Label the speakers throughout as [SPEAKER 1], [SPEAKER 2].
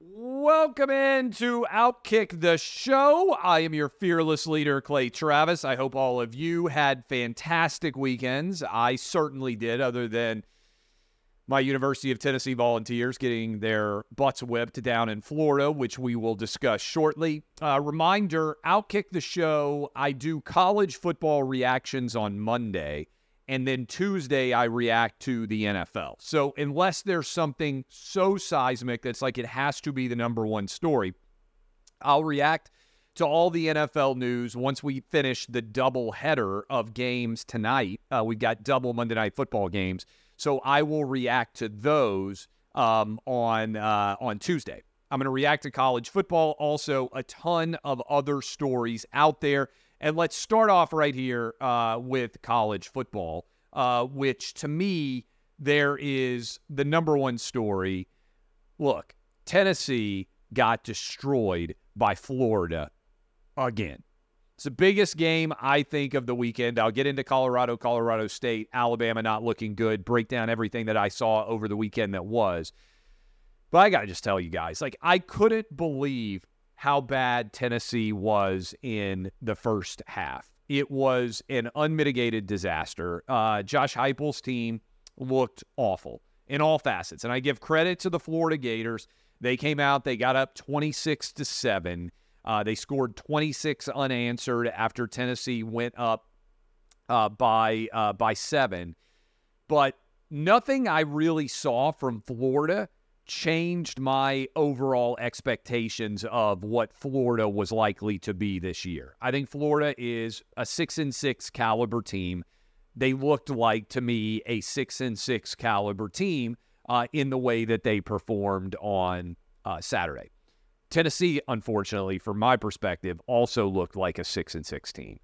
[SPEAKER 1] Welcome in to Outkick the Show. I am your fearless leader, Clay Travis. I hope all of you had fantastic weekends. I certainly did, other than my University of Tennessee volunteers getting their butts whipped down in Florida, which we will discuss shortly. Uh, reminder Outkick the Show, I do college football reactions on Monday and then Tuesday I react to the NFL. So unless there's something so seismic that's like it has to be the number one story, I'll react to all the NFL news once we finish the double header of games tonight. Uh, we've got double Monday night football games, so I will react to those um, on uh, on Tuesday. I'm going to react to college football, also a ton of other stories out there. And let's start off right here uh, with college football, uh, which to me, there is the number one story. Look, Tennessee got destroyed by Florida again. It's the biggest game, I think, of the weekend. I'll get into Colorado, Colorado State, Alabama not looking good, break down everything that I saw over the weekend that was. But I got to just tell you guys, like, I couldn't believe how bad Tennessee was in the first half. It was an unmitigated disaster. Uh, Josh Heupel's team looked awful in all facets, and I give credit to the Florida Gators. They came out, they got up 26 to seven. Uh, they scored 26 unanswered after Tennessee went up uh, by uh, by seven, but nothing I really saw from Florida changed my overall expectations of what Florida was likely to be this year. I think Florida is a 6 and 6 caliber team. They looked like to me a 6 and 6 caliber team uh, in the way that they performed on uh, Saturday. Tennessee, unfortunately, from my perspective, also looked like a 6 and 6 team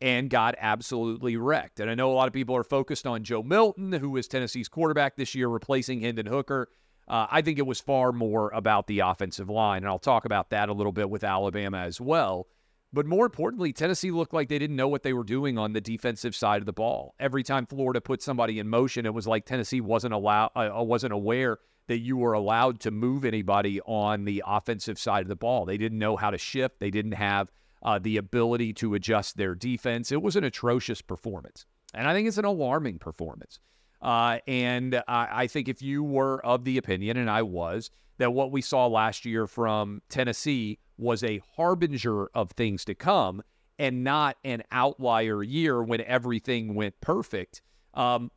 [SPEAKER 1] and got absolutely wrecked. And I know a lot of people are focused on Joe Milton, who is Tennessee's quarterback this year, replacing Hendon Hooker. Uh, I think it was far more about the offensive line, and I'll talk about that a little bit with Alabama as well. But more importantly, Tennessee looked like they didn't know what they were doing on the defensive side of the ball. Every time Florida put somebody in motion, it was like Tennessee wasn't allow uh, uh wasn't aware that you were allowed to move anybody on the offensive side of the ball. They didn't know how to shift. They didn't have uh, the ability to adjust their defense. It was an atrocious performance, and I think it's an alarming performance. Uh, and I, I think if you were of the opinion, and I was, that what we saw last year from Tennessee was a harbinger of things to come and not an outlier year when everything went perfect. Um,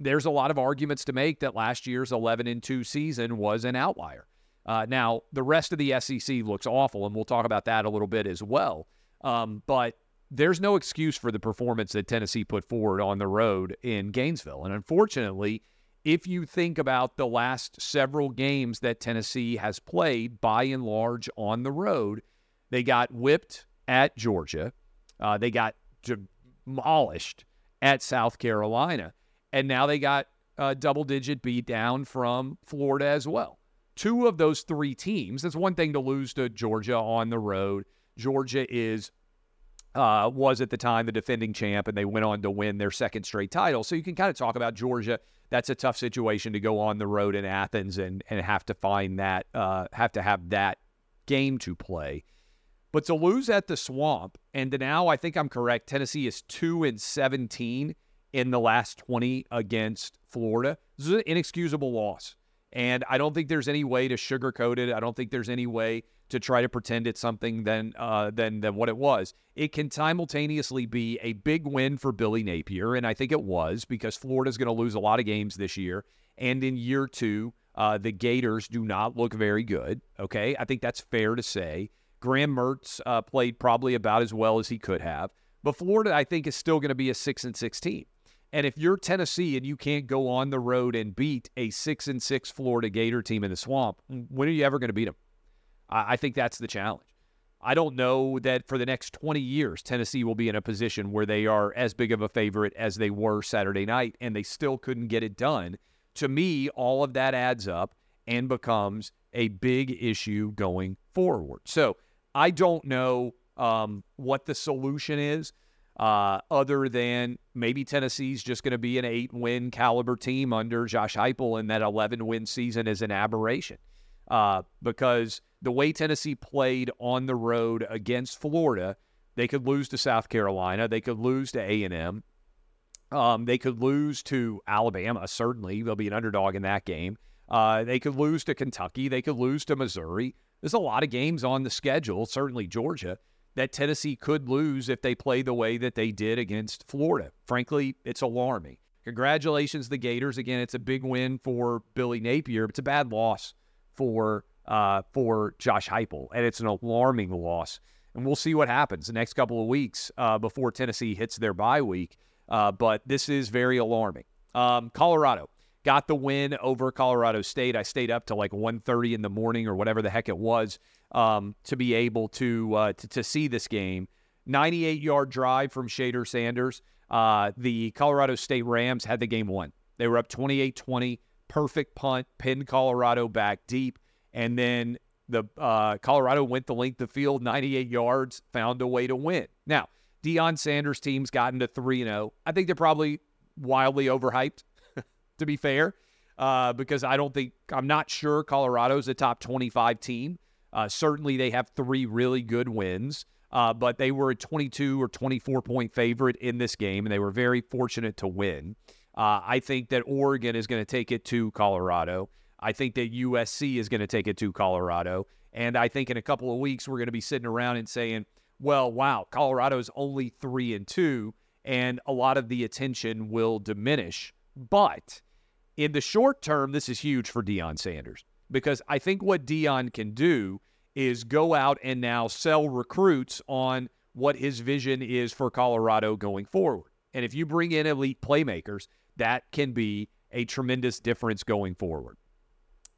[SPEAKER 1] there's a lot of arguments to make that last year's 11 and 2 season was an outlier. Uh, now, the rest of the SEC looks awful, and we'll talk about that a little bit as well. Um, but there's no excuse for the performance that Tennessee put forward on the road in Gainesville. And unfortunately, if you think about the last several games that Tennessee has played by and large on the road, they got whipped at Georgia, uh, they got demolished at South Carolina, and now they got a double digit beat down from Florida as well. Two of those three teams, it's one thing to lose to Georgia on the road. Georgia is uh, was at the time the defending champ, and they went on to win their second straight title. So you can kind of talk about Georgia. That's a tough situation to go on the road in Athens and and have to find that uh, have to have that game to play. But to lose at the Swamp, and to now I think I'm correct. Tennessee is two and seventeen in the last twenty against Florida. This is an inexcusable loss, and I don't think there's any way to sugarcoat it. I don't think there's any way to try to pretend it's something than uh, than than what it was. It can simultaneously be a big win for Billy Napier, and I think it was because Florida's going to lose a lot of games this year, and in year two, uh, the Gators do not look very good. Okay, I think that's fair to say. Graham Mertz uh, played probably about as well as he could have, but Florida, I think, is still going to be a six and six team. And if you're Tennessee and you can't go on the road and beat a six and six Florida Gator team in the swamp, when are you ever going to beat them? I think that's the challenge. I don't know that for the next 20 years, Tennessee will be in a position where they are as big of a favorite as they were Saturday night, and they still couldn't get it done. To me, all of that adds up and becomes a big issue going forward. So I don't know um, what the solution is, uh, other than maybe Tennessee's just going to be an eight win caliber team under Josh Heupel, and that 11 win season is an aberration. uh, because the way Tennessee played on the road against Florida, they could lose to South Carolina, they could lose to A and M, um, they could lose to Alabama. Certainly, they'll be an underdog in that game. Uh, they could lose to Kentucky. They could lose to Missouri. There's a lot of games on the schedule, certainly Georgia, that Tennessee could lose if they play the way that they did against Florida. Frankly, it's alarming. Congratulations, the Gators. Again, it's a big win for Billy Napier, but it's a bad loss for uh, for Josh Heupel, and it's an alarming loss. And we'll see what happens the next couple of weeks uh, before Tennessee hits their bye week. Uh, but this is very alarming. Um, Colorado got the win over Colorado State. I stayed up to like 1.30 in the morning or whatever the heck it was um, to be able to, uh, to, to see this game. 98 yard drive from Shedeur Sanders. Uh, the Colorado State Rams had the game won. They were up 28 20, perfect punt, pinned Colorado back deep. And then the uh, Colorado went the length of field, 98 yards, found a way to win. Now, Deion Sanders' team's gotten to 3 0. I think they're probably wildly overhyped, to be fair, uh, because I don't think, I'm not sure Colorado's a top 25 team. Uh, certainly, they have three really good wins, uh, but they were a 22 or 24 point favorite in this game, and they were very fortunate to win. Uh, I think that Oregon is going to take it to Colorado. I think that USC is going to take it to Colorado. And I think in a couple of weeks, we're going to be sitting around and saying, well, wow, Colorado's only three and two, and a lot of the attention will diminish. But in the short term, this is huge for Deion Sanders because I think what Deion can do is go out and now sell recruits on what his vision is for Colorado going forward. And if you bring in elite playmakers, that can be a tremendous difference going forward.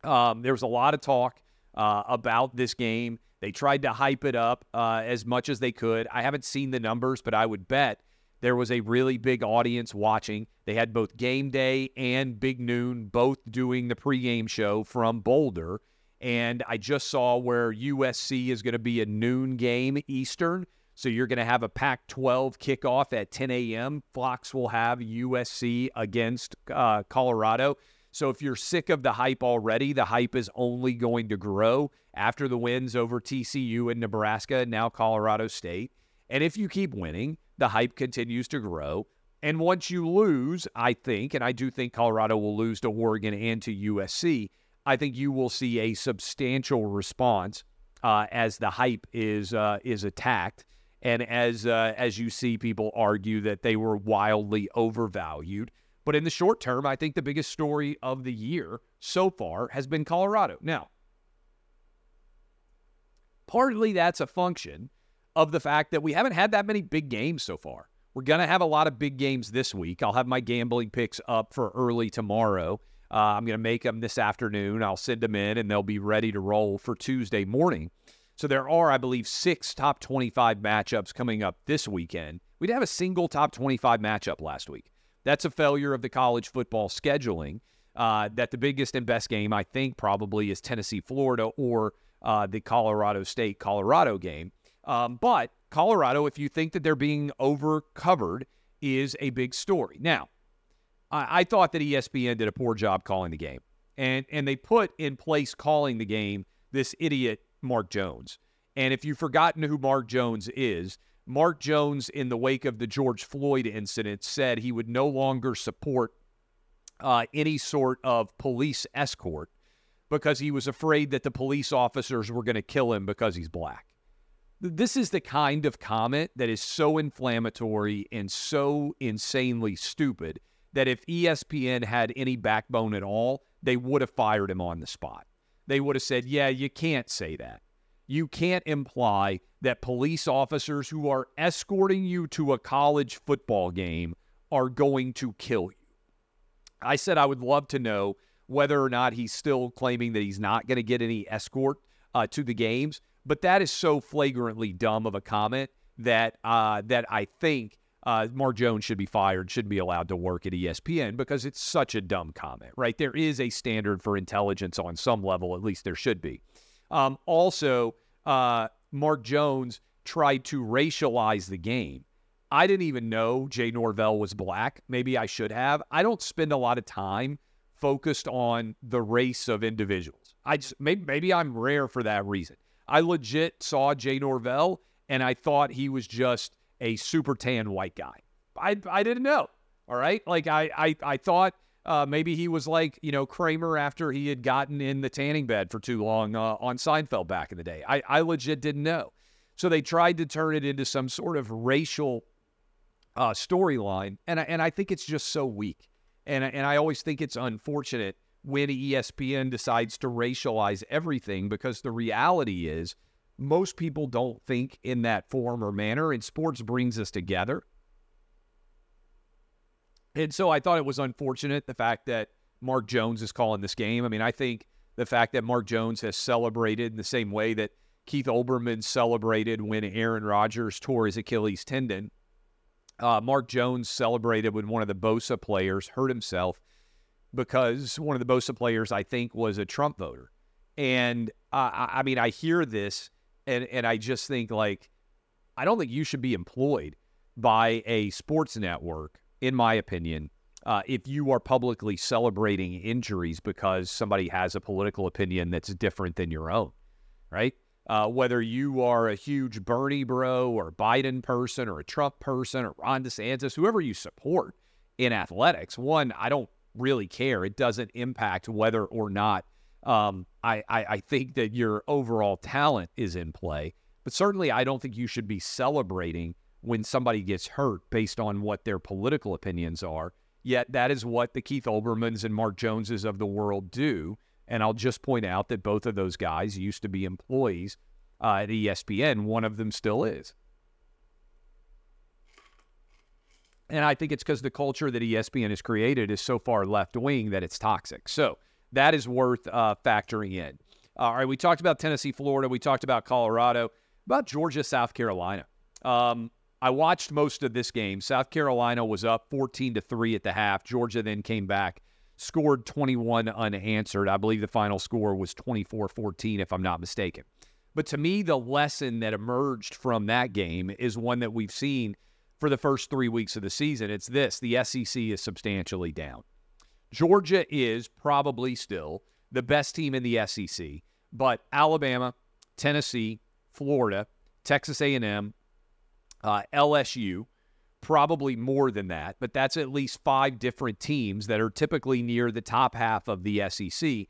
[SPEAKER 1] Um, there was a lot of talk uh, about this game they tried to hype it up uh, as much as they could. I haven't seen the numbers, but I would bet there was a really big audience watching. They had both Game Day and Big Noon both doing the pregame show from Boulder. And I just saw where USC is going to be a noon game Eastern. So you're going to have a Pac 12 kickoff at 10 a.m. Fox will have USC against uh, Colorado. So if you're sick of the hype already, the hype is only going to grow after the wins over TCU and Nebraska, now Colorado State. And if you keep winning, the hype continues to grow. And once you lose, I think, and I do think Colorado will lose to Oregon and to USC, I think you will see a substantial response uh, as the hype is uh, is attacked, and as uh, as you see people argue that they were wildly overvalued. But in the short term, I think the biggest story of the year so far has been Colorado. Now, partly that's a function of the fact that we haven't had that many big games so far. We're going to have a lot of big games this week. I'll have my gambling picks up for early tomorrow. Uh, I'm going to make them this afternoon. I'll send them in and they'll be ready to roll for Tuesday morning. So there are, I believe, six top 25 matchups coming up this weekend. We didn't have a single top 25 matchup last week. That's a failure of the college football scheduling. Uh, that the biggest and best game, I think, probably is Tennessee, Florida, or uh, the Colorado State Colorado game. Um, but Colorado, if you think that they're being over covered, is a big story. Now, I, I thought that ESPN did a poor job calling the game, and and they put in place calling the game this idiot Mark Jones. And if you've forgotten who Mark Jones is, Mark Jones, in the wake of the George Floyd incident, said he would no longer support uh, any sort of police escort because he was afraid that the police officers were going to kill him because he's black. This is the kind of comment that is so inflammatory and so insanely stupid that if ESPN had any backbone at all, they would have fired him on the spot. They would have said, Yeah, you can't say that you can't imply that police officers who are escorting you to a college football game are going to kill you. I said I would love to know whether or not he's still claiming that he's not going to get any escort uh, to the games, but that is so flagrantly dumb of a comment that uh, that I think uh, Mark Jones should be fired, shouldn't be allowed to work at ESPN because it's such a dumb comment, right? There is a standard for intelligence on some level, at least there should be. Um, also, uh, Mark Jones tried to racialize the game. I didn't even know Jay Norvell was black. Maybe I should have. I don't spend a lot of time focused on the race of individuals. I just maybe maybe I'm rare for that reason. I legit saw Jay Norvell and I thought he was just a super tan white guy. I I didn't know. All right, like I I I thought uh, maybe he was like you know Kramer after he had gotten in the tanning bed for too long uh, on Seinfeld back in the day. I I legit didn't know. So they tried to turn it into some sort of racial uh, storyline, and I, and I think it's just so weak. And and I always think it's unfortunate when ESPN decides to racialize everything because the reality is most people don't think in that form or manner, and sports brings us together. And so I thought it was unfortunate the fact that Mark Jones is calling this game. I mean, I think the fact that Mark Jones has celebrated in the same way that Keith Olbermann celebrated when Aaron Rodgers tore his Achilles tendon. Uh, Mark Jones celebrated when one of the Bosa players hurt himself because one of the Bosa players, I think, was a Trump voter. And uh, I mean, I hear this and, and I just think, like, I don't think you should be employed by a sports network, in my opinion, uh, if you are publicly celebrating injuries because somebody has a political opinion that's different than your own, right? Uh, whether you are a huge Bernie bro or Biden person or a Trump person or Ron DeSantis, whoever you support in athletics, one, I don't really care. It doesn't impact whether or not um, I, I, I think that your overall talent is in play. But certainly, I don't think you should be celebrating when somebody gets hurt based on what their political opinions are. Yet that is what the Keith Olbermanns and Mark Joneses of the world do. And I'll just point out that both of those guys used to be employees uh, at ESPN. One of them still is. And I think it's because the culture that ESPN has created is so far left wing that it's toxic. So that is worth uh, factoring in. All right, we talked about Tennessee, Florida. We talked about Colorado. About Georgia, South Carolina. Um, I watched most of this game. South Carolina was up 14 to 3 at the half. Georgia then came back scored 21 unanswered. I believe the final score was 24 14, if I'm not mistaken. But to me, the lesson that emerged from that game is one that we've seen for the first three weeks of the season. It's this the SEC is substantially down. Georgia is probably still the best team in the SEC, but Alabama, Tennessee, Florida, Texas A&M, uh, LSU, probably more than that, but that's at least five different teams that are typically near the top half of the SEC.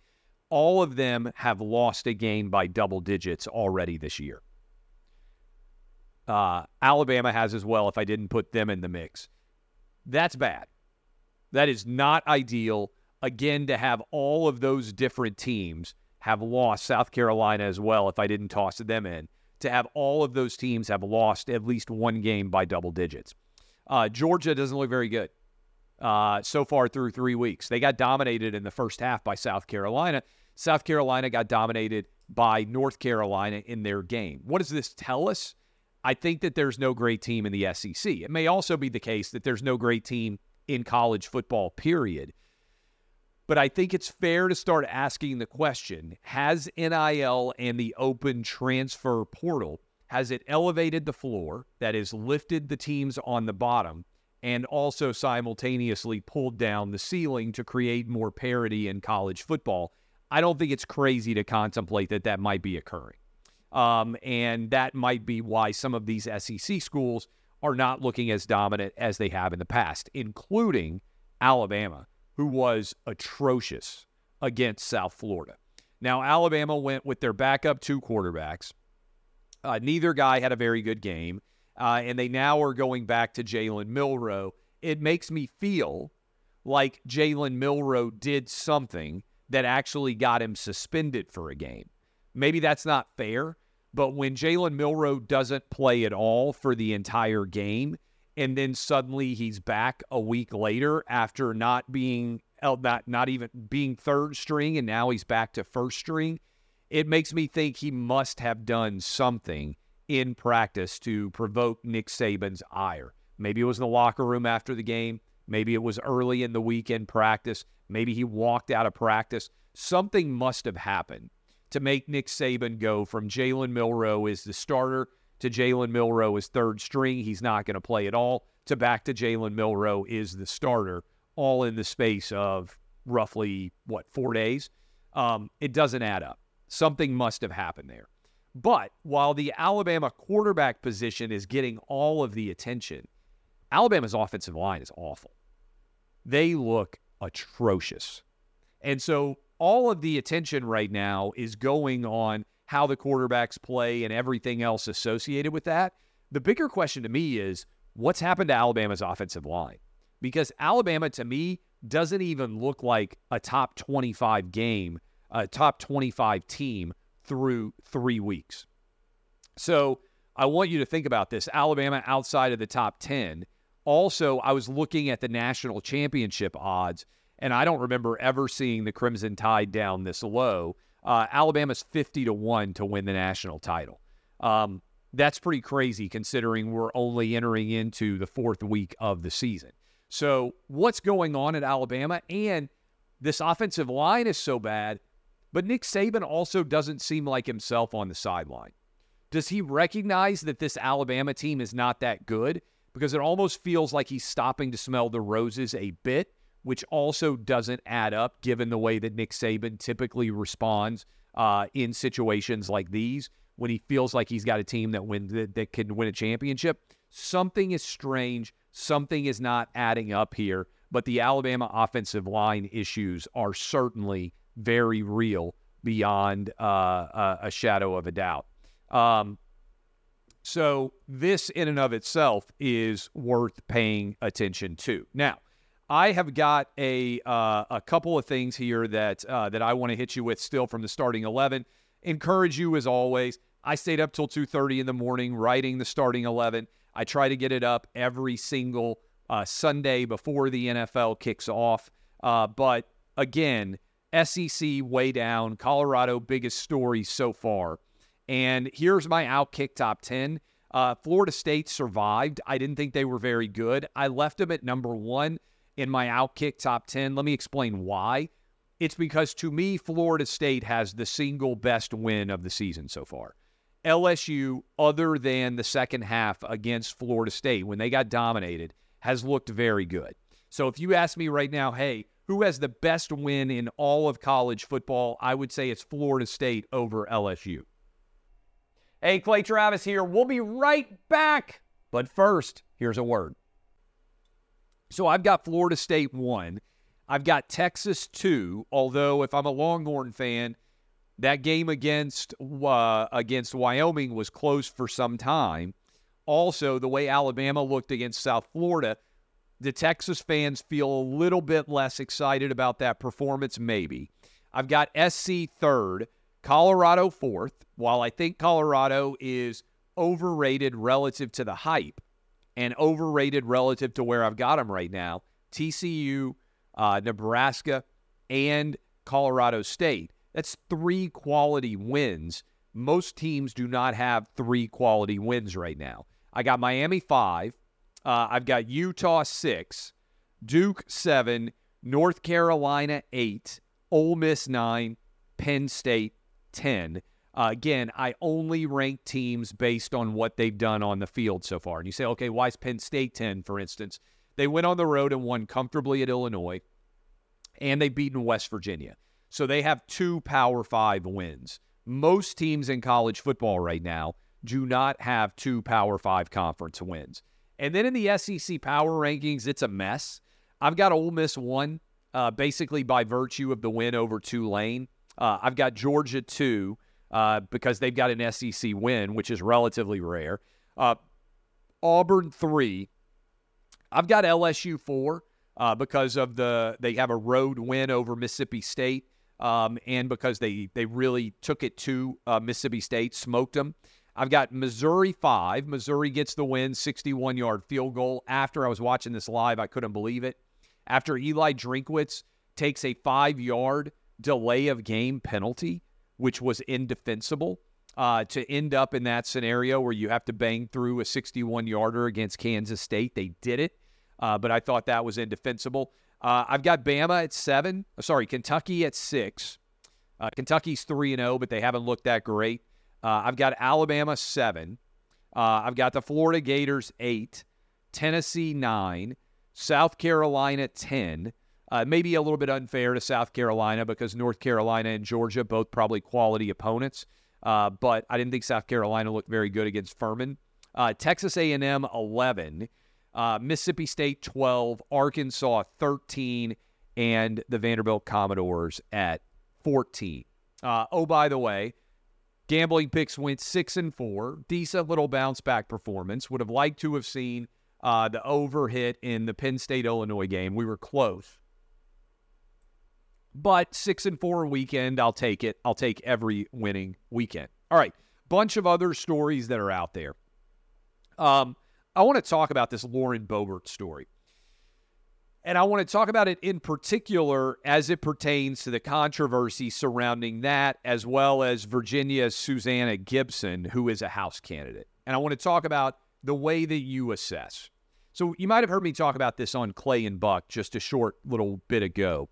[SPEAKER 1] All of them have lost a game by double digits already this year. Uh, Alabama has as well, if I didn't put them in the mix. That's bad. That is not ideal. Again, to have all of those different teams have lost South Carolina as well, if I didn't toss them in, to have all of those teams have lost at least one game by double digits. Uh, Georgia doesn't look very good uh, so far through three weeks. They got dominated in the first half by South Carolina. South Carolina got dominated by North Carolina in their game. What does this tell us? I think that there's no great team in the SEC. It may also be the case that there's no great team in college football, period. But I think it's fair to start asking the question Has NIL and the open transfer portal has it elevated the floor, that is, lifted the teams on the bottom, and also simultaneously pulled down the ceiling to create more parity in college football? I don't think it's crazy to contemplate that that might be occurring. Um, and that might be why some of these SEC schools are not looking as dominant as they have in the past, including Alabama, who was atrocious against South Florida. Now, Alabama went with their backup two quarterbacks. Uh, neither guy had a very good game, uh, and they now are going back to Jalen Milroe. It makes me feel like Jalen Milroe did something that actually got him suspended for a game. Maybe that's not fair, but when Jalen Milroe doesn't play at all for the entire game, and then suddenly he's back a week later after not being uh, not not even being third string, and now he's back to first string it makes me think he must have done something in practice to provoke Nick Saban's ire. Maybe it was in the locker room after the game. Maybe it was early in the weekend practice. Maybe he walked out of practice. Something must have happened to make Nick Saban go from Jalen Milroe is the starter to Jalen Milroe is third string. He's not going to play at all. To back to Jalen Milroe is the starter, all in the space of roughly, what, four days? Um, it doesn't add up. Something must have happened there. But while the Alabama quarterback position is getting all of the attention, Alabama's offensive line is awful. They look atrocious. And so all of the attention right now is going on how the quarterbacks play and everything else associated with that. The bigger question to me is what's happened to Alabama's offensive line? Because Alabama, to me, doesn't even look like a top 25 game, a top 25 team through three weeks. So I want you to think about this Alabama outside of the top 10. Also, I was looking at the national championship odds, and I don't remember ever seeing the Crimson Tide down this low. Uh, Alabama's 50 to 1 to win the national title. Um, that's pretty crazy considering we're only entering into the fourth week of the season. So, what's going on at Alabama? And this offensive line is so bad, but Nick Saban also doesn't seem like himself on the sideline. Does he recognize that this Alabama team is not that good? Because it almost feels like he's stopping to smell the roses a bit, which also doesn't add up given the way that Nick Saban typically responds uh, in situations like these when he feels like he's got a team that win that, that can win a championship. Something is strange. Something is not adding up here. But the Alabama offensive line issues are certainly very real beyond uh, a shadow of a doubt. Um, so this in and of itself is worth paying attention to. Now, I have got a uh, a couple of things here that uh, that I want to hit you with still from the starting eleven. Encourage you as always. I stayed up till two thirty in the morning writing the starting eleven. I try to get it up every single uh, Sunday before the NFL kicks off. Uh, but again, SEC way down. Colorado biggest story so far. And here's my outkick top 10. Uh, Florida State survived. I didn't think they were very good. I left them at number one in my outkick top 10. Let me explain why. It's because to me, Florida State has the single best win of the season so far. LSU, other than the second half against Florida State when they got dominated, has looked very good. So if you ask me right now, hey, who has the best win in all of college football? I would say it's Florida State over LSU. Hey, Clay Travis here. We'll be right back. But first, here's a word. So I've got Florida State one. I've got Texas two. Although if I'm a Longhorn fan, that game against uh, against Wyoming was close for some time. Also, the way Alabama looked against South Florida, the Texas fans feel a little bit less excited about that performance. Maybe I've got SC third. Colorado fourth, while I think Colorado is overrated relative to the hype and overrated relative to where I've got them right now, TCU, uh, Nebraska, and Colorado State. That's three quality wins. Most teams do not have three quality wins right now. I got Miami five. Uh, I've got Utah six, Duke seven, North Carolina eight, Ole Miss nine, Penn State 10. Uh, again, I only rank teams based on what they've done on the field so far. And you say, okay, why is Penn State 10, for instance? They went on the road and won comfortably at Illinois, and they've beaten West Virginia. So they have two Power Five wins. Most teams in college football right now do not have two Power Five conference wins. And then in the SEC Power Rankings, it's a mess. I've got Ole Miss one, uh, basically by virtue of the win over Tulane. Uh, I've got Georgia two uh, because they've got an SEC win, which is relatively rare. Uh, Auburn three. I've got LSU four uh, because of the they have a road win over Mississippi State, um, and because they they really took it to uh, Mississippi State, smoked them. I've got Missouri five. Missouri gets the win, 61 yard field goal. After I was watching this live, I couldn't believe it. After Eli Drinkwitz takes a five yard delay of game penalty, which was indefensible. Uh, to end up in that scenario where you have to bang through a 61 yarder against Kansas State. They did it, uh, but I thought that was indefensible. Uh, I've got Bama at seven. Uh, sorry, Kentucky at six. Uh, Kentucky's 3 and 0, but they haven't looked that great. Uh, I've got Alabama 7. I've got the Florida Gators 8. Tennessee 9. South Carolina 10. Uh, maybe a little bit unfair to South Carolina because North Carolina and Georgia both probably quality opponents. Uh, but I didn't think South Carolina looked very good against Furman. Uh, Texas A&M 11, uh, Mississippi State 12, Arkansas 13, and the Vanderbilt Commodores at 14. Uh, oh, by the way, gambling picks went six and four. Decent little bounce back performance. Would have liked to have seen uh, the over hit in the Penn State Illinois game. We were close. But six and four weekend, I'll take it. I'll take every winning weekend. All right. Bunch of other stories that are out there. Um, I want to talk about this Lauren Boebert story. And I want to talk about it in particular as it pertains to the controversy surrounding that, as well as Virginia's Susanna Gibson, who is a House candidate. And I want to talk about the way that you assess. So you might have heard me talk about this on Clay and Buck just a short little bit ago.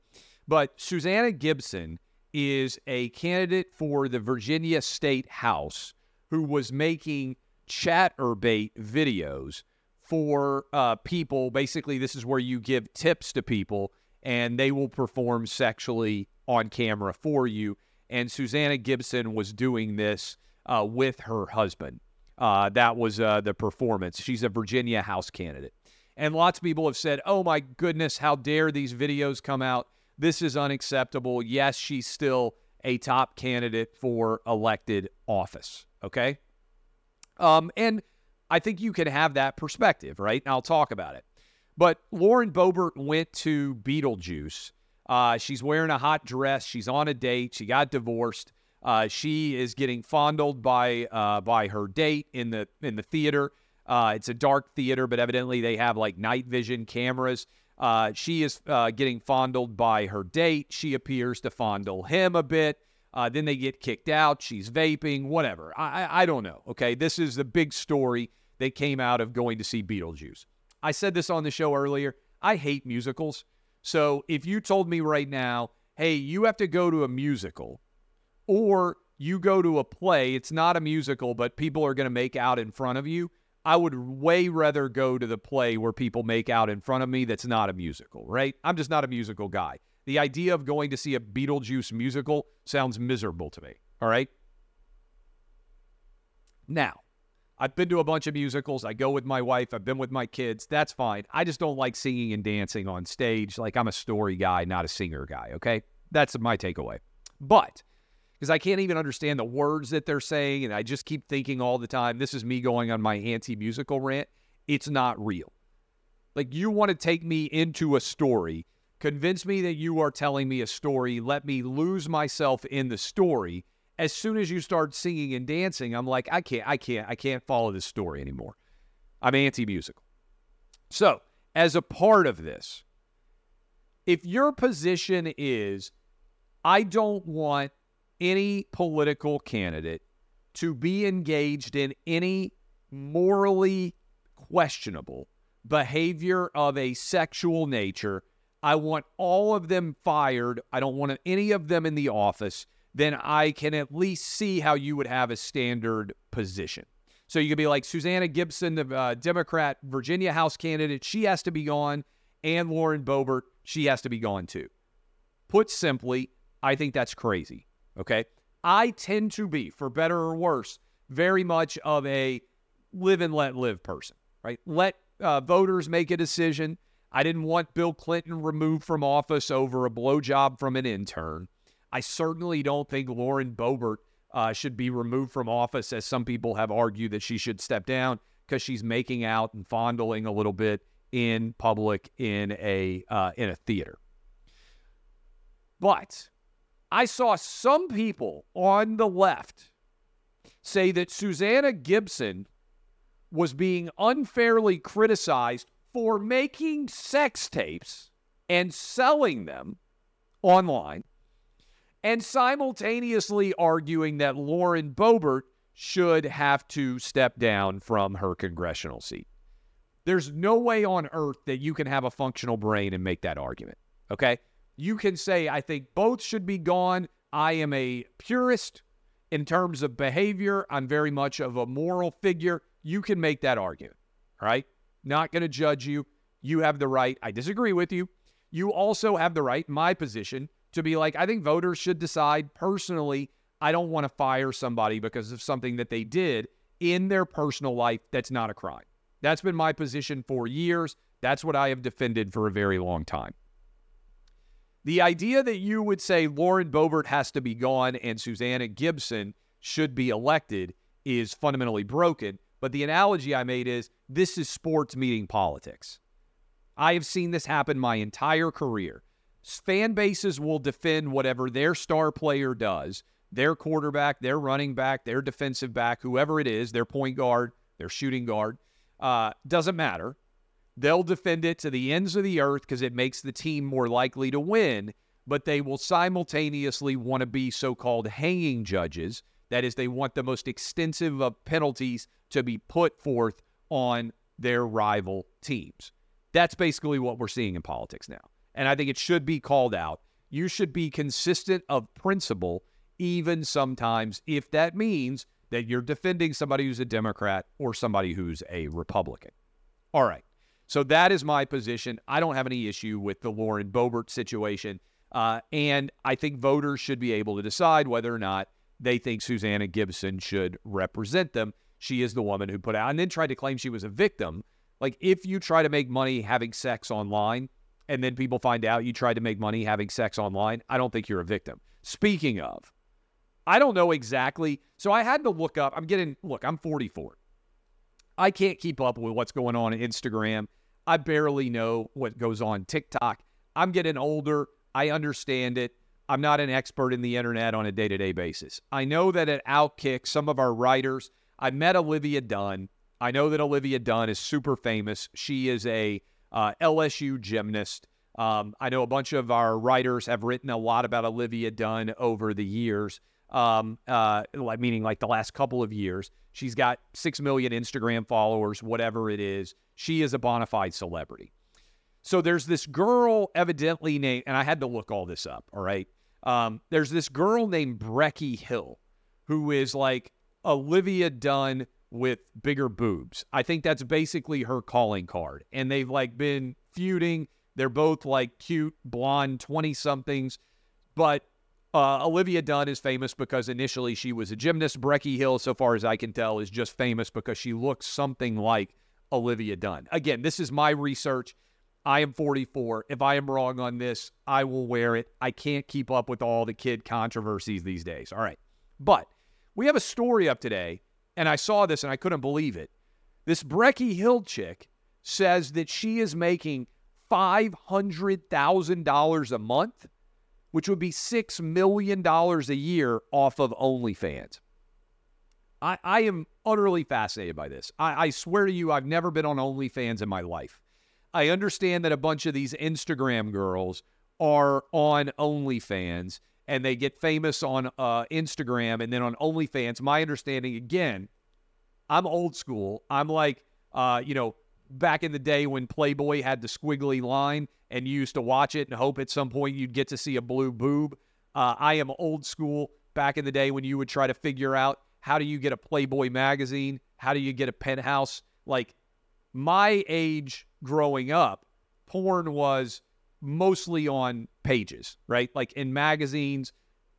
[SPEAKER 1] But Susanna Gibson is a candidate for the Virginia State House who was making Chaturbate videos for uh, people. Basically, this is where you give tips to people and they will perform sexually on camera for you. And Susanna Gibson was doing this uh, with her husband. Uh, that was uh, the performance. She's a Virginia House candidate. And lots of people have said, oh my goodness, how dare these videos come out? This is unacceptable. Yes, she's still a top candidate for elected office. Okay. Um, and I think you can have that perspective, right? And I'll talk about it. But Lauren Boebert went to Beetlejuice. Uh, she's wearing a hot dress. She's on a date. She got divorced. Uh, she is getting fondled by uh, by her date in the in the theater. Uh, it's a dark theater, but evidently they have like night vision cameras. Uh, she is uh, getting fondled by her date. She appears to fondle him a bit. Uh, then they get kicked out. She's vaping, whatever. I, I, I don't know. Okay. This is the big story that came out of going to see Beetlejuice. I said this on the show earlier. I hate musicals. So if you told me right now, hey, you have to go to a musical or you go to a play, it's not a musical, but people are going to make out in front of you. I would way rather go to the play where people make out in front of me that's not a musical, right? I'm just not a musical guy. The idea of going to see a Beetlejuice musical sounds miserable to me, all right? Now, I've been to a bunch of musicals. I go with my wife. I've been with my kids. That's fine. I just don't like singing and dancing on stage. Like I'm a story guy, not a singer guy, okay? That's my takeaway. But because I can't even understand the words that they're saying. And I just keep thinking all the time, this is me going on my anti musical rant. It's not real. Like, you want to take me into a story, convince me that you are telling me a story, let me lose myself in the story. As soon as you start singing and dancing, I'm like, I can't, I can't, I can't follow this story anymore. I'm anti musical. So, as a part of this, if your position is, I don't want any political candidate to be engaged in any morally questionable behavior of a sexual nature. I want all of them fired. I don't want any of them in the office. Then I can at least see how you would have a standard position. So you could be like Susanna Gibson, the uh, Democrat Virginia House candidate. She has to be gone. And Lauren Boebert, she has to be gone too. Put simply, I think that's crazy. Okay. I tend to be, for better or worse, very much of a live and let live person, right? Let uh, voters make a decision. I didn't want Bill Clinton removed from office over a blowjob from an intern. I certainly don't think Lauren Boebert uh, should be removed from office, as some people have argued that she should step down because she's making out and fondling a little bit in public in a uh, in a theater. But I saw some people on the left say that Susanna Gibson was being unfairly criticized for making sex tapes and selling them online, and simultaneously arguing that Lauren Boebert should have to step down from her congressional seat. There's no way on earth that you can have a functional brain and make that argument. Okay you can say, I think both should be gone. I am a purist in terms of behavior. I'm very much of a moral figure. You can make that argument, right? Not going to judge you. You have the right. I disagree with you. You also have the right, my position, to be like, I think voters should decide personally, I don't want to fire somebody because of something that they did in their personal life that's not a crime. That's been my position for years. That's what I have defended for a very long time. The idea that you would say Lauren Boebert has to be gone and Susanna Gibson should be elected is fundamentally broken. But the analogy I made is this is sports meeting politics. I have seen this happen my entire career. Fan bases will defend whatever their star player does, their quarterback, their running back, their defensive back, whoever it is, their point guard, their shooting guard, uh, doesn't matter. They'll defend it to the ends of the earth because it makes the team more likely to win, but they will simultaneously want to be so called hanging judges. That is, they want the most extensive of penalties to be put forth on their rival teams. That's basically what we're seeing in politics now. And I think it should be called out. You should be consistent of principle, even sometimes if that means that you're defending somebody who's a Democrat or somebody who's a Republican. All right. So that is my position. I don't have any issue with the Lauren Boebert situation. Uh, and I think voters should be able to decide whether or not they think Susanna Gibson should represent them. She is the woman who put out and then tried to claim she was a victim. Like, if you try to make money having sex online and then people find out you tried to make money having sex online, I don't think you're a victim. Speaking of, I don't know exactly. So I had to look up. I'm getting, look, I'm 44. I can't keep up with what's going on on Instagram. I barely know what goes on TikTok. I'm getting older. I understand it. I'm not an expert in the internet on a day to day basis. I know that at Outkick, some of our writers, I met Olivia Dunne. I know that Olivia Dunne is super famous. She is a uh, LSU gymnast. Um, I know a bunch of our writers have written a lot about Olivia Dunne over the years um, uh, meaning like the last couple of years. She's got 6 million Instagram followers, whatever it is. She is a bona fide celebrity. So there's this girl, evidently named, and I had to look all this up, all right? Um, there's this girl named Breckie Hill who is like Olivia Dunne with bigger boobs. I think that's basically her calling card. And they've like been feuding. They're both like cute, blonde 20 somethings. But uh, Olivia Dunne is famous because initially she was a gymnast. Breckie Hill, so far as I can tell, is just famous because she looks something like Olivia Dunne. Again, this is my research. I am 44. If I am wrong on this, I will wear it. I can't keep up with all the kid controversies these days. All right. But we have a story up today, and I saw this and I couldn't believe it. This Breckie Hill chick says that she is making $500,000 a month which would be $6 million a year off of OnlyFans. I, I am utterly fascinated by this. I, I swear to you, I've never been on OnlyFans in my life. I understand that a bunch of these Instagram girls are on OnlyFans and they get famous on uh, Instagram and then on OnlyFans. My understanding, again, I'm old school. I'm like, uh, you know, back in the day when Playboy had the squiggly line and you used to watch it and hope at some point you'd get to see a blue boob. Uh, I am old school back in the day when you would try to figure out how do you get a Playboy magazine? How do you get a penthouse? Like my age growing up, porn was mostly on pages, right? Like in magazines.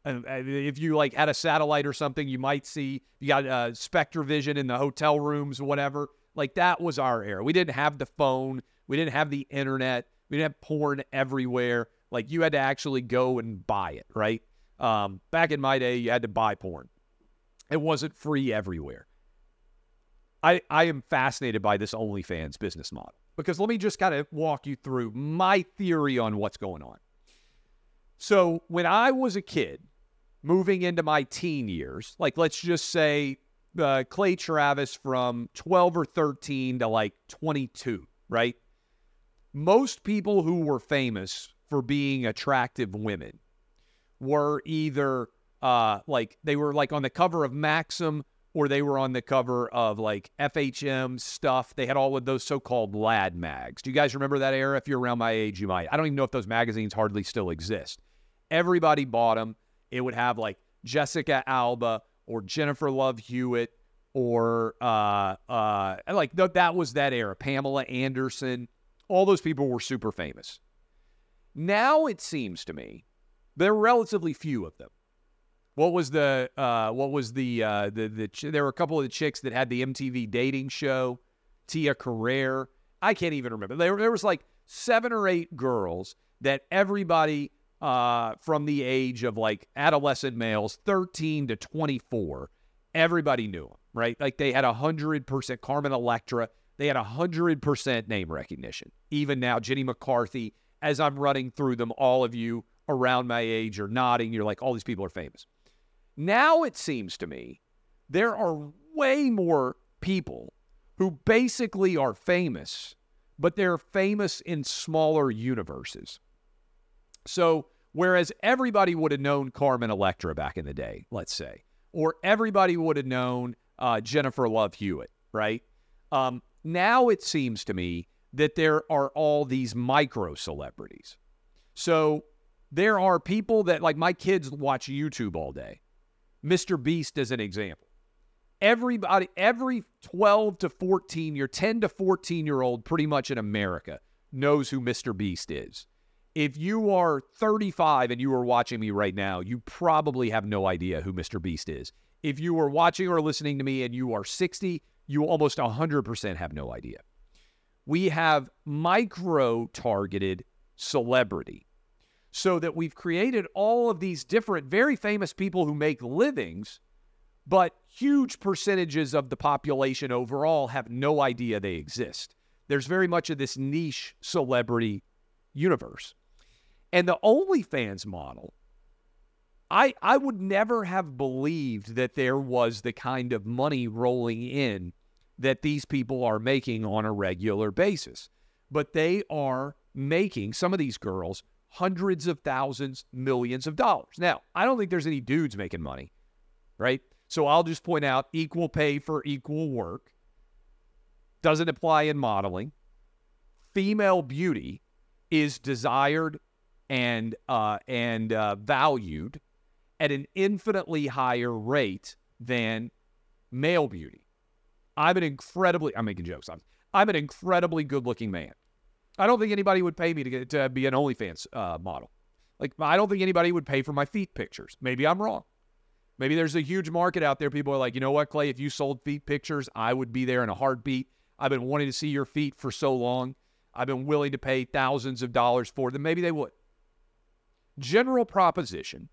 [SPEAKER 1] Uh, if you like had a satellite or something, you might see you got uh, SpectraVision in the hotel rooms, whatever. Like that was our era. We didn't have the phone. We didn't have the internet. We didn't have porn everywhere. Like you had to actually go and buy it, right? Um, back in my day, you had to buy porn. It wasn't free everywhere. I, I am fascinated by this OnlyFans business model because let me just kind of walk you through my theory on what's going on. So, when I was a kid, moving into my teen years, like let's just say uh, Clay Travis from 12 or 13 to like 22, right? Most people who were famous for being attractive women were either uh, like they were like on the cover of Maxim or they were on the cover of like FHM stuff. They had all of those so-called lad mags. Do you guys remember that era? If you're around my age, you might. I don't even know if those magazines hardly still exist. Everybody bought them. It would have like Jessica Alba or Jennifer Love Hewitt or uh, uh, like th- that was that era. Pamela Anderson, all those people were super famous. Now it seems to me there are relatively few of them. What was the uh, what was the uh, the the ch- there were a couple of the chicks that had the MTV dating show, Tia Carrere. I can't even remember. There, there was like seven or eight girls that everybody uh, from the age of like adolescent males, 13 to 24, everybody knew them, right? Like they had a hundred percent Carmen Electra. They had a hundred percent name recognition. Even now, Jenny McCarthy. As I'm running through them, all of you around my age are nodding. You're like, all these people are famous. Now it seems to me there are way more people who basically are famous, but they're famous in smaller universes. So, whereas everybody would have known Carmen Electra back in the day, let's say, or everybody would have known uh, Jennifer Love Hewitt, right? Um, now it seems to me that there are all these micro celebrities. So, there are people that, like my kids, watch YouTube all day. Mr. Beast is an example. Everybody, every 12 to 14 year, 10 to 14 year old, pretty much in America, knows who Mr. Beast is. If you are 35 and you are watching me right now, you probably have no idea who Mr. Beast is. If you are watching or listening to me and you are 60, you almost 100% have no idea. We have micro targeted celebrity so that we've created all of these different, very famous people who make livings, but huge percentages of the population overall have no idea they exist. There's very much of this niche celebrity universe. And the OnlyFans model, I, I would never have believed that there was the kind of money rolling in that these people are making on a regular basis. But they are making, some of these girls hundreds of thousands, millions of dollars. Now, I don't think there's any dudes making money, right? So I'll just point out equal pay for equal work doesn't apply in modeling. Female beauty is desired and uh, and uh, valued at an infinitely higher rate than male beauty. I'm an incredibly I'm making jokes. I'm I'm an incredibly good looking man. I don't think anybody would pay me to get to be an OnlyFans uh, model. Like I don't think anybody would pay for my feet pictures. Maybe I'm wrong. Maybe there's a huge market out there. People are like, you know what, Clay? If you sold feet pictures, I would be there in a heartbeat. I've been wanting to see your feet for so long. I've been willing to pay thousands of dollars for them. Maybe they would. General proposition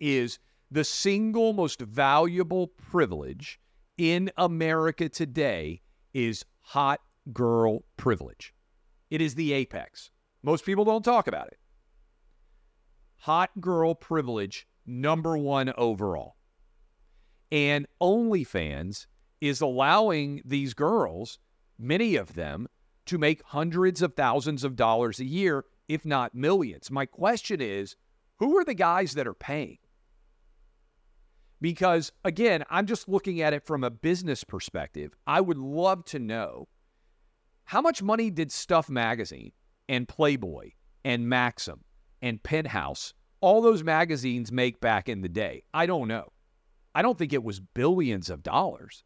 [SPEAKER 1] is the single most valuable privilege in America today is hot girl privilege. It is the apex. Most people don't talk about it. Hot girl privilege, number one overall. And OnlyFans is allowing these girls, many of them, to make hundreds of thousands of dollars a year, if not millions. My question is who are the guys that are paying? Because again, I'm just looking at it from a business perspective. I would love to know how much money did Stuff Magazine and Playboy and Maxim and Penthouse, all those magazines make back in the day? I don't know. I don't think it was billions of dollars.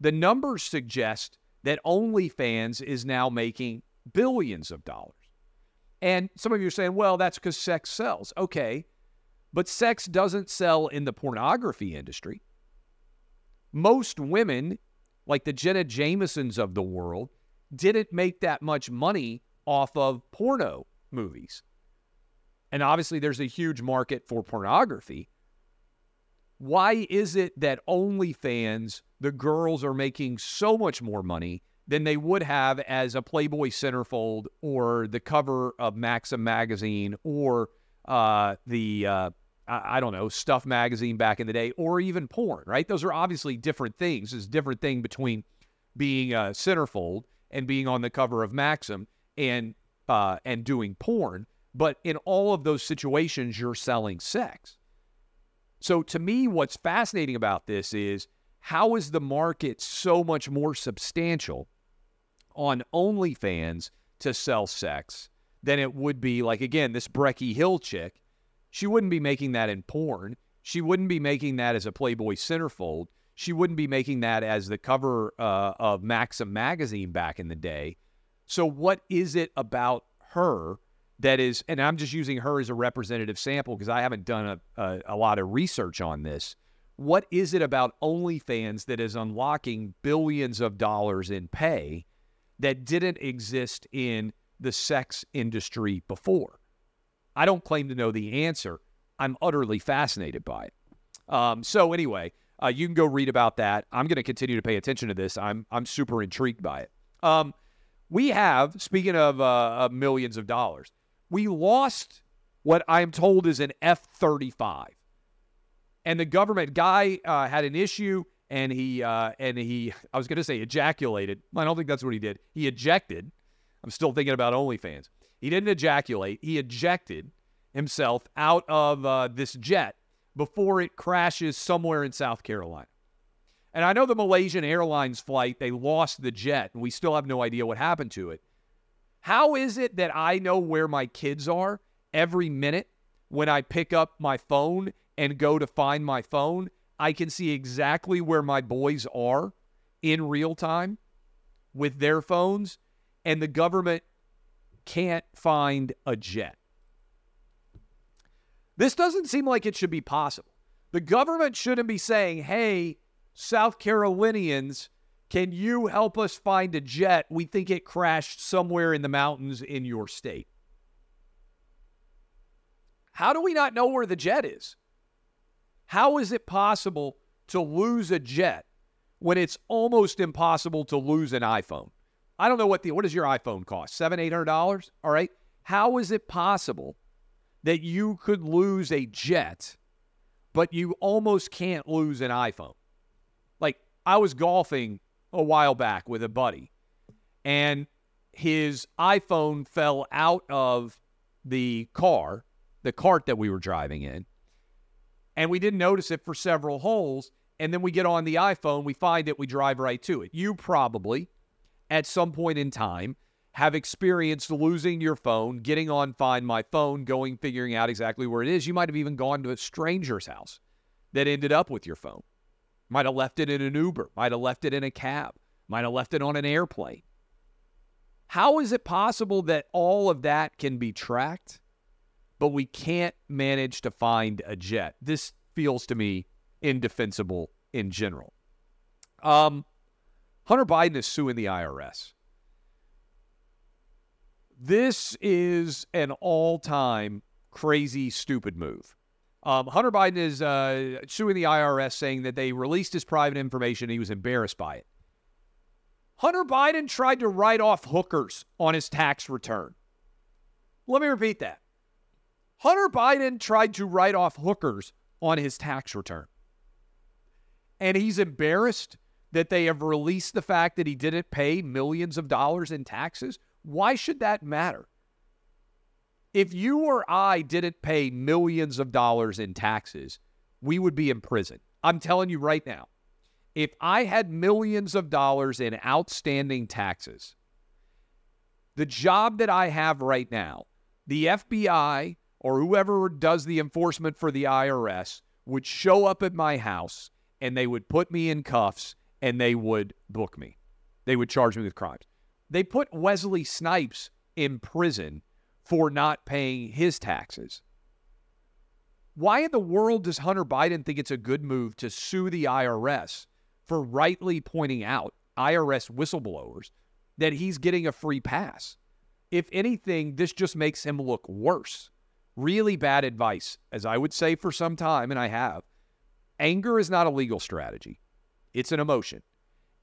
[SPEAKER 1] The numbers suggest that OnlyFans is now making billions of dollars. And some of you are saying, well, that's because sex sells. Okay. But sex doesn't sell in the pornography industry. Most women, like the Jenna Jamesons of the world, didn't make that much money off of porno movies. And obviously, there's a huge market for pornography. Why is it that OnlyFans, the girls are making so much more money than they would have as a Playboy centerfold or the cover of Maxim magazine or uh, the, uh, I, don't know, Stuff magazine back in the day or even porn, right? Those are obviously different things. There's a different thing between being a centerfold and being on the cover of Maxim and uh, and doing porn. But in all of those situations, you're selling sex. So to me, what's fascinating about this is how is the market so much more substantial on OnlyFans to sell sex than it would be like again this Breckie Hill chick. She wouldn't be making that in porn. She wouldn't be making that as a Playboy centerfold she wouldn't be making that as the cover uh, of Maxim magazine back in the day. So, what is it about her that is, and I'm just using her as a representative sample because I haven't done a, a, a lot of research on this. What is it about OnlyFans that is unlocking billions of dollars in pay that didn't exist in the sex industry before? I don't claim to know the answer. I'm utterly fascinated by it. Um, so anyway, uh, you can go read about that. I'm going to continue to pay attention to this. I'm I'm super intrigued by it. Um, we have, speaking of, uh, millions of dollars, we lost what I'm told is an F 35. And the government guy uh, had an issue and he, uh, and he, I was going to say ejaculated. I don't think that's what he did. He ejected. I'm still thinking about OnlyFans. He didn't ejaculate, he ejected himself out of uh, this jet before it crashes somewhere in South Carolina. And I know the Malaysian Airlines flight, they lost the jet, and we still have no idea what happened to it. How is it that I know where my kids are every minute when I pick up my phone and go to find my phone? I can see exactly where my boys are in real time with their phones, and the government can't find a jet. This doesn't seem like it should be possible. The government shouldn't be saying, hey, South Carolinians, can you help us find a jet? We think it crashed somewhere in the mountains in your state. How do we not know where the jet is? How is it possible to lose a jet when it's almost impossible to lose an iPhone? I don't know what the what does your iPhone cost? Seven, eight hundred dollars? All right. How is it possible that you could lose a jet, but you almost can't lose an iPhone? Like I was golfing a while back with a buddy, and his iPhone fell out of the car, the cart that we were driving in, and we didn't notice it for several holes. And then we get on the iPhone, we find it, we drive right to it. You probably, at some point in time, have experienced losing your phone, getting on Find My Phone, going, figuring out exactly where it is. You might have even gone to a stranger's house that ended up with your phone. Might have left it in an Uber, might have left it in a cab, might have left it on an airplane. How is it possible that all of that can be tracked, but we can't manage to find a jet? This feels to me indefensible in general. Um, Hunter Biden is suing the IRS. This is an all time crazy, stupid move. Um, Hunter Biden is uh, suing the IRS saying that they released his private information. And he was embarrassed by it. Hunter Biden tried to write off hookers on his tax return. Let me repeat that. Hunter Biden tried to write off hookers on his tax return. And he's embarrassed that they have released the fact that he didn't pay millions of dollars in taxes. Why should that matter? If you or I didn't pay millions of dollars in taxes, we would be in prison. I'm telling you right now. If I had millions of dollars in outstanding taxes, the job that I have right now, the FBI or whoever does the enforcement for the IRS would show up at my house and they would put me in cuffs and they would book me. They would charge me with crimes. They put Wesley Snipes in prison for not paying his taxes. Why in the world does Hunter Biden think it's a good move to sue the IRS for rightly pointing out IRS whistleblowers that he's getting a free pass? If anything, this just makes him look worse. Really bad advice, as I would say for some time, and I have. Anger is not a legal strategy, it's an emotion.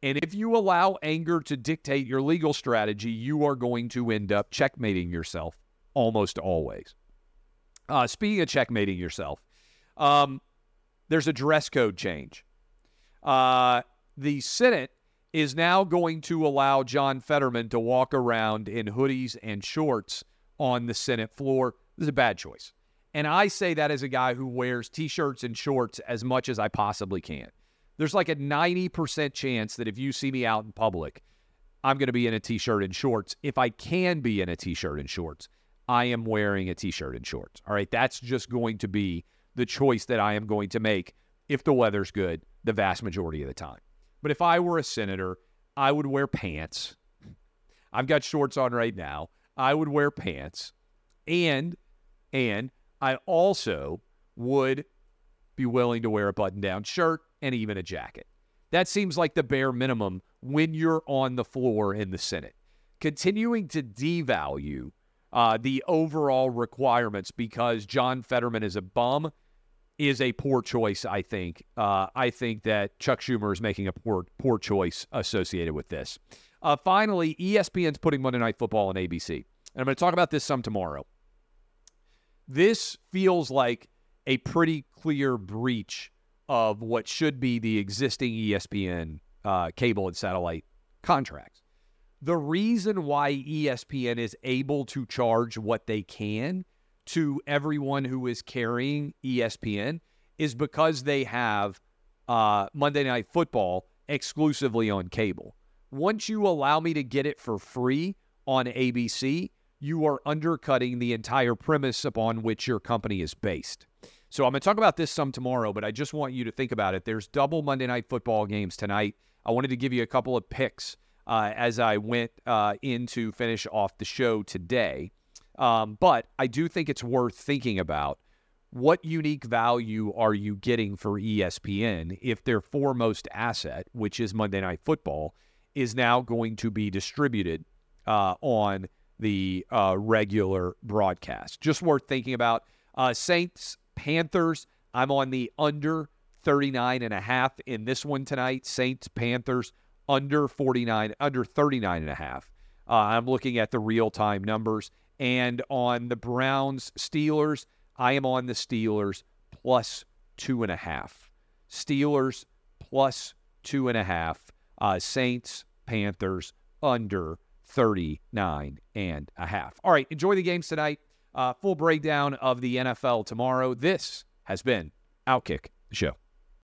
[SPEAKER 1] And if you allow anger to dictate your legal strategy, you are going to end up checkmating yourself almost always. Uh, speaking of checkmating yourself, um, there's a dress code change. Uh, the Senate is now going to allow John Fetterman to walk around in hoodies and shorts on the Senate floor. This is a bad choice. And I say that as a guy who wears t shirts and shorts as much as I possibly can. There's like a 90% chance that if you see me out in public, I'm going to be in a t shirt and shorts. If I can be in a t shirt and shorts, I am wearing a t shirt and shorts. All right. That's just going to be the choice that I am going to make if the weather's good the vast majority of the time. But if I were a senator, I would wear pants. I've got shorts on right now. I would wear pants and and I also would be willing to wear a button-down shirt and even a jacket. That seems like the bare minimum when you're on the floor in the Senate. Continuing to devalue uh, the overall requirements because John Fetterman is a bum is a poor choice. I think. Uh, I think that Chuck Schumer is making a poor poor choice associated with this. Uh, finally, ESPN's putting Monday Night Football on ABC, and I'm going to talk about this some tomorrow. This feels like a pretty clear breach of what should be the existing ESPN uh, cable and satellite contracts. The reason why ESPN is able to charge what they can to everyone who is carrying ESPN is because they have uh, Monday Night Football exclusively on cable. Once you allow me to get it for free on ABC, you are undercutting the entire premise upon which your company is based. So I'm going to talk about this some tomorrow, but I just want you to think about it. There's double Monday night football games tonight. I wanted to give you a couple of picks uh, as I went uh, in to finish off the show today. Um, but I do think it's worth thinking about what unique value are you getting for ESPN if their foremost asset, which is Monday Night Football, is now going to be distributed uh, on the uh, regular broadcast. Just worth thinking about. Uh, Saints Panthers, I'm on the under 39 and a half in this one tonight. Saints, Panthers, under 49, under 39 and a half. Uh, I'm looking at the real time numbers. And on the Browns, Steelers, I am on the Steelers plus two and a half. Steelers plus two and a half. Uh, Saints, Panthers, under 39 and a half. All right, enjoy the games tonight. Uh, full breakdown of the NFL tomorrow. This has been Outkick the Show.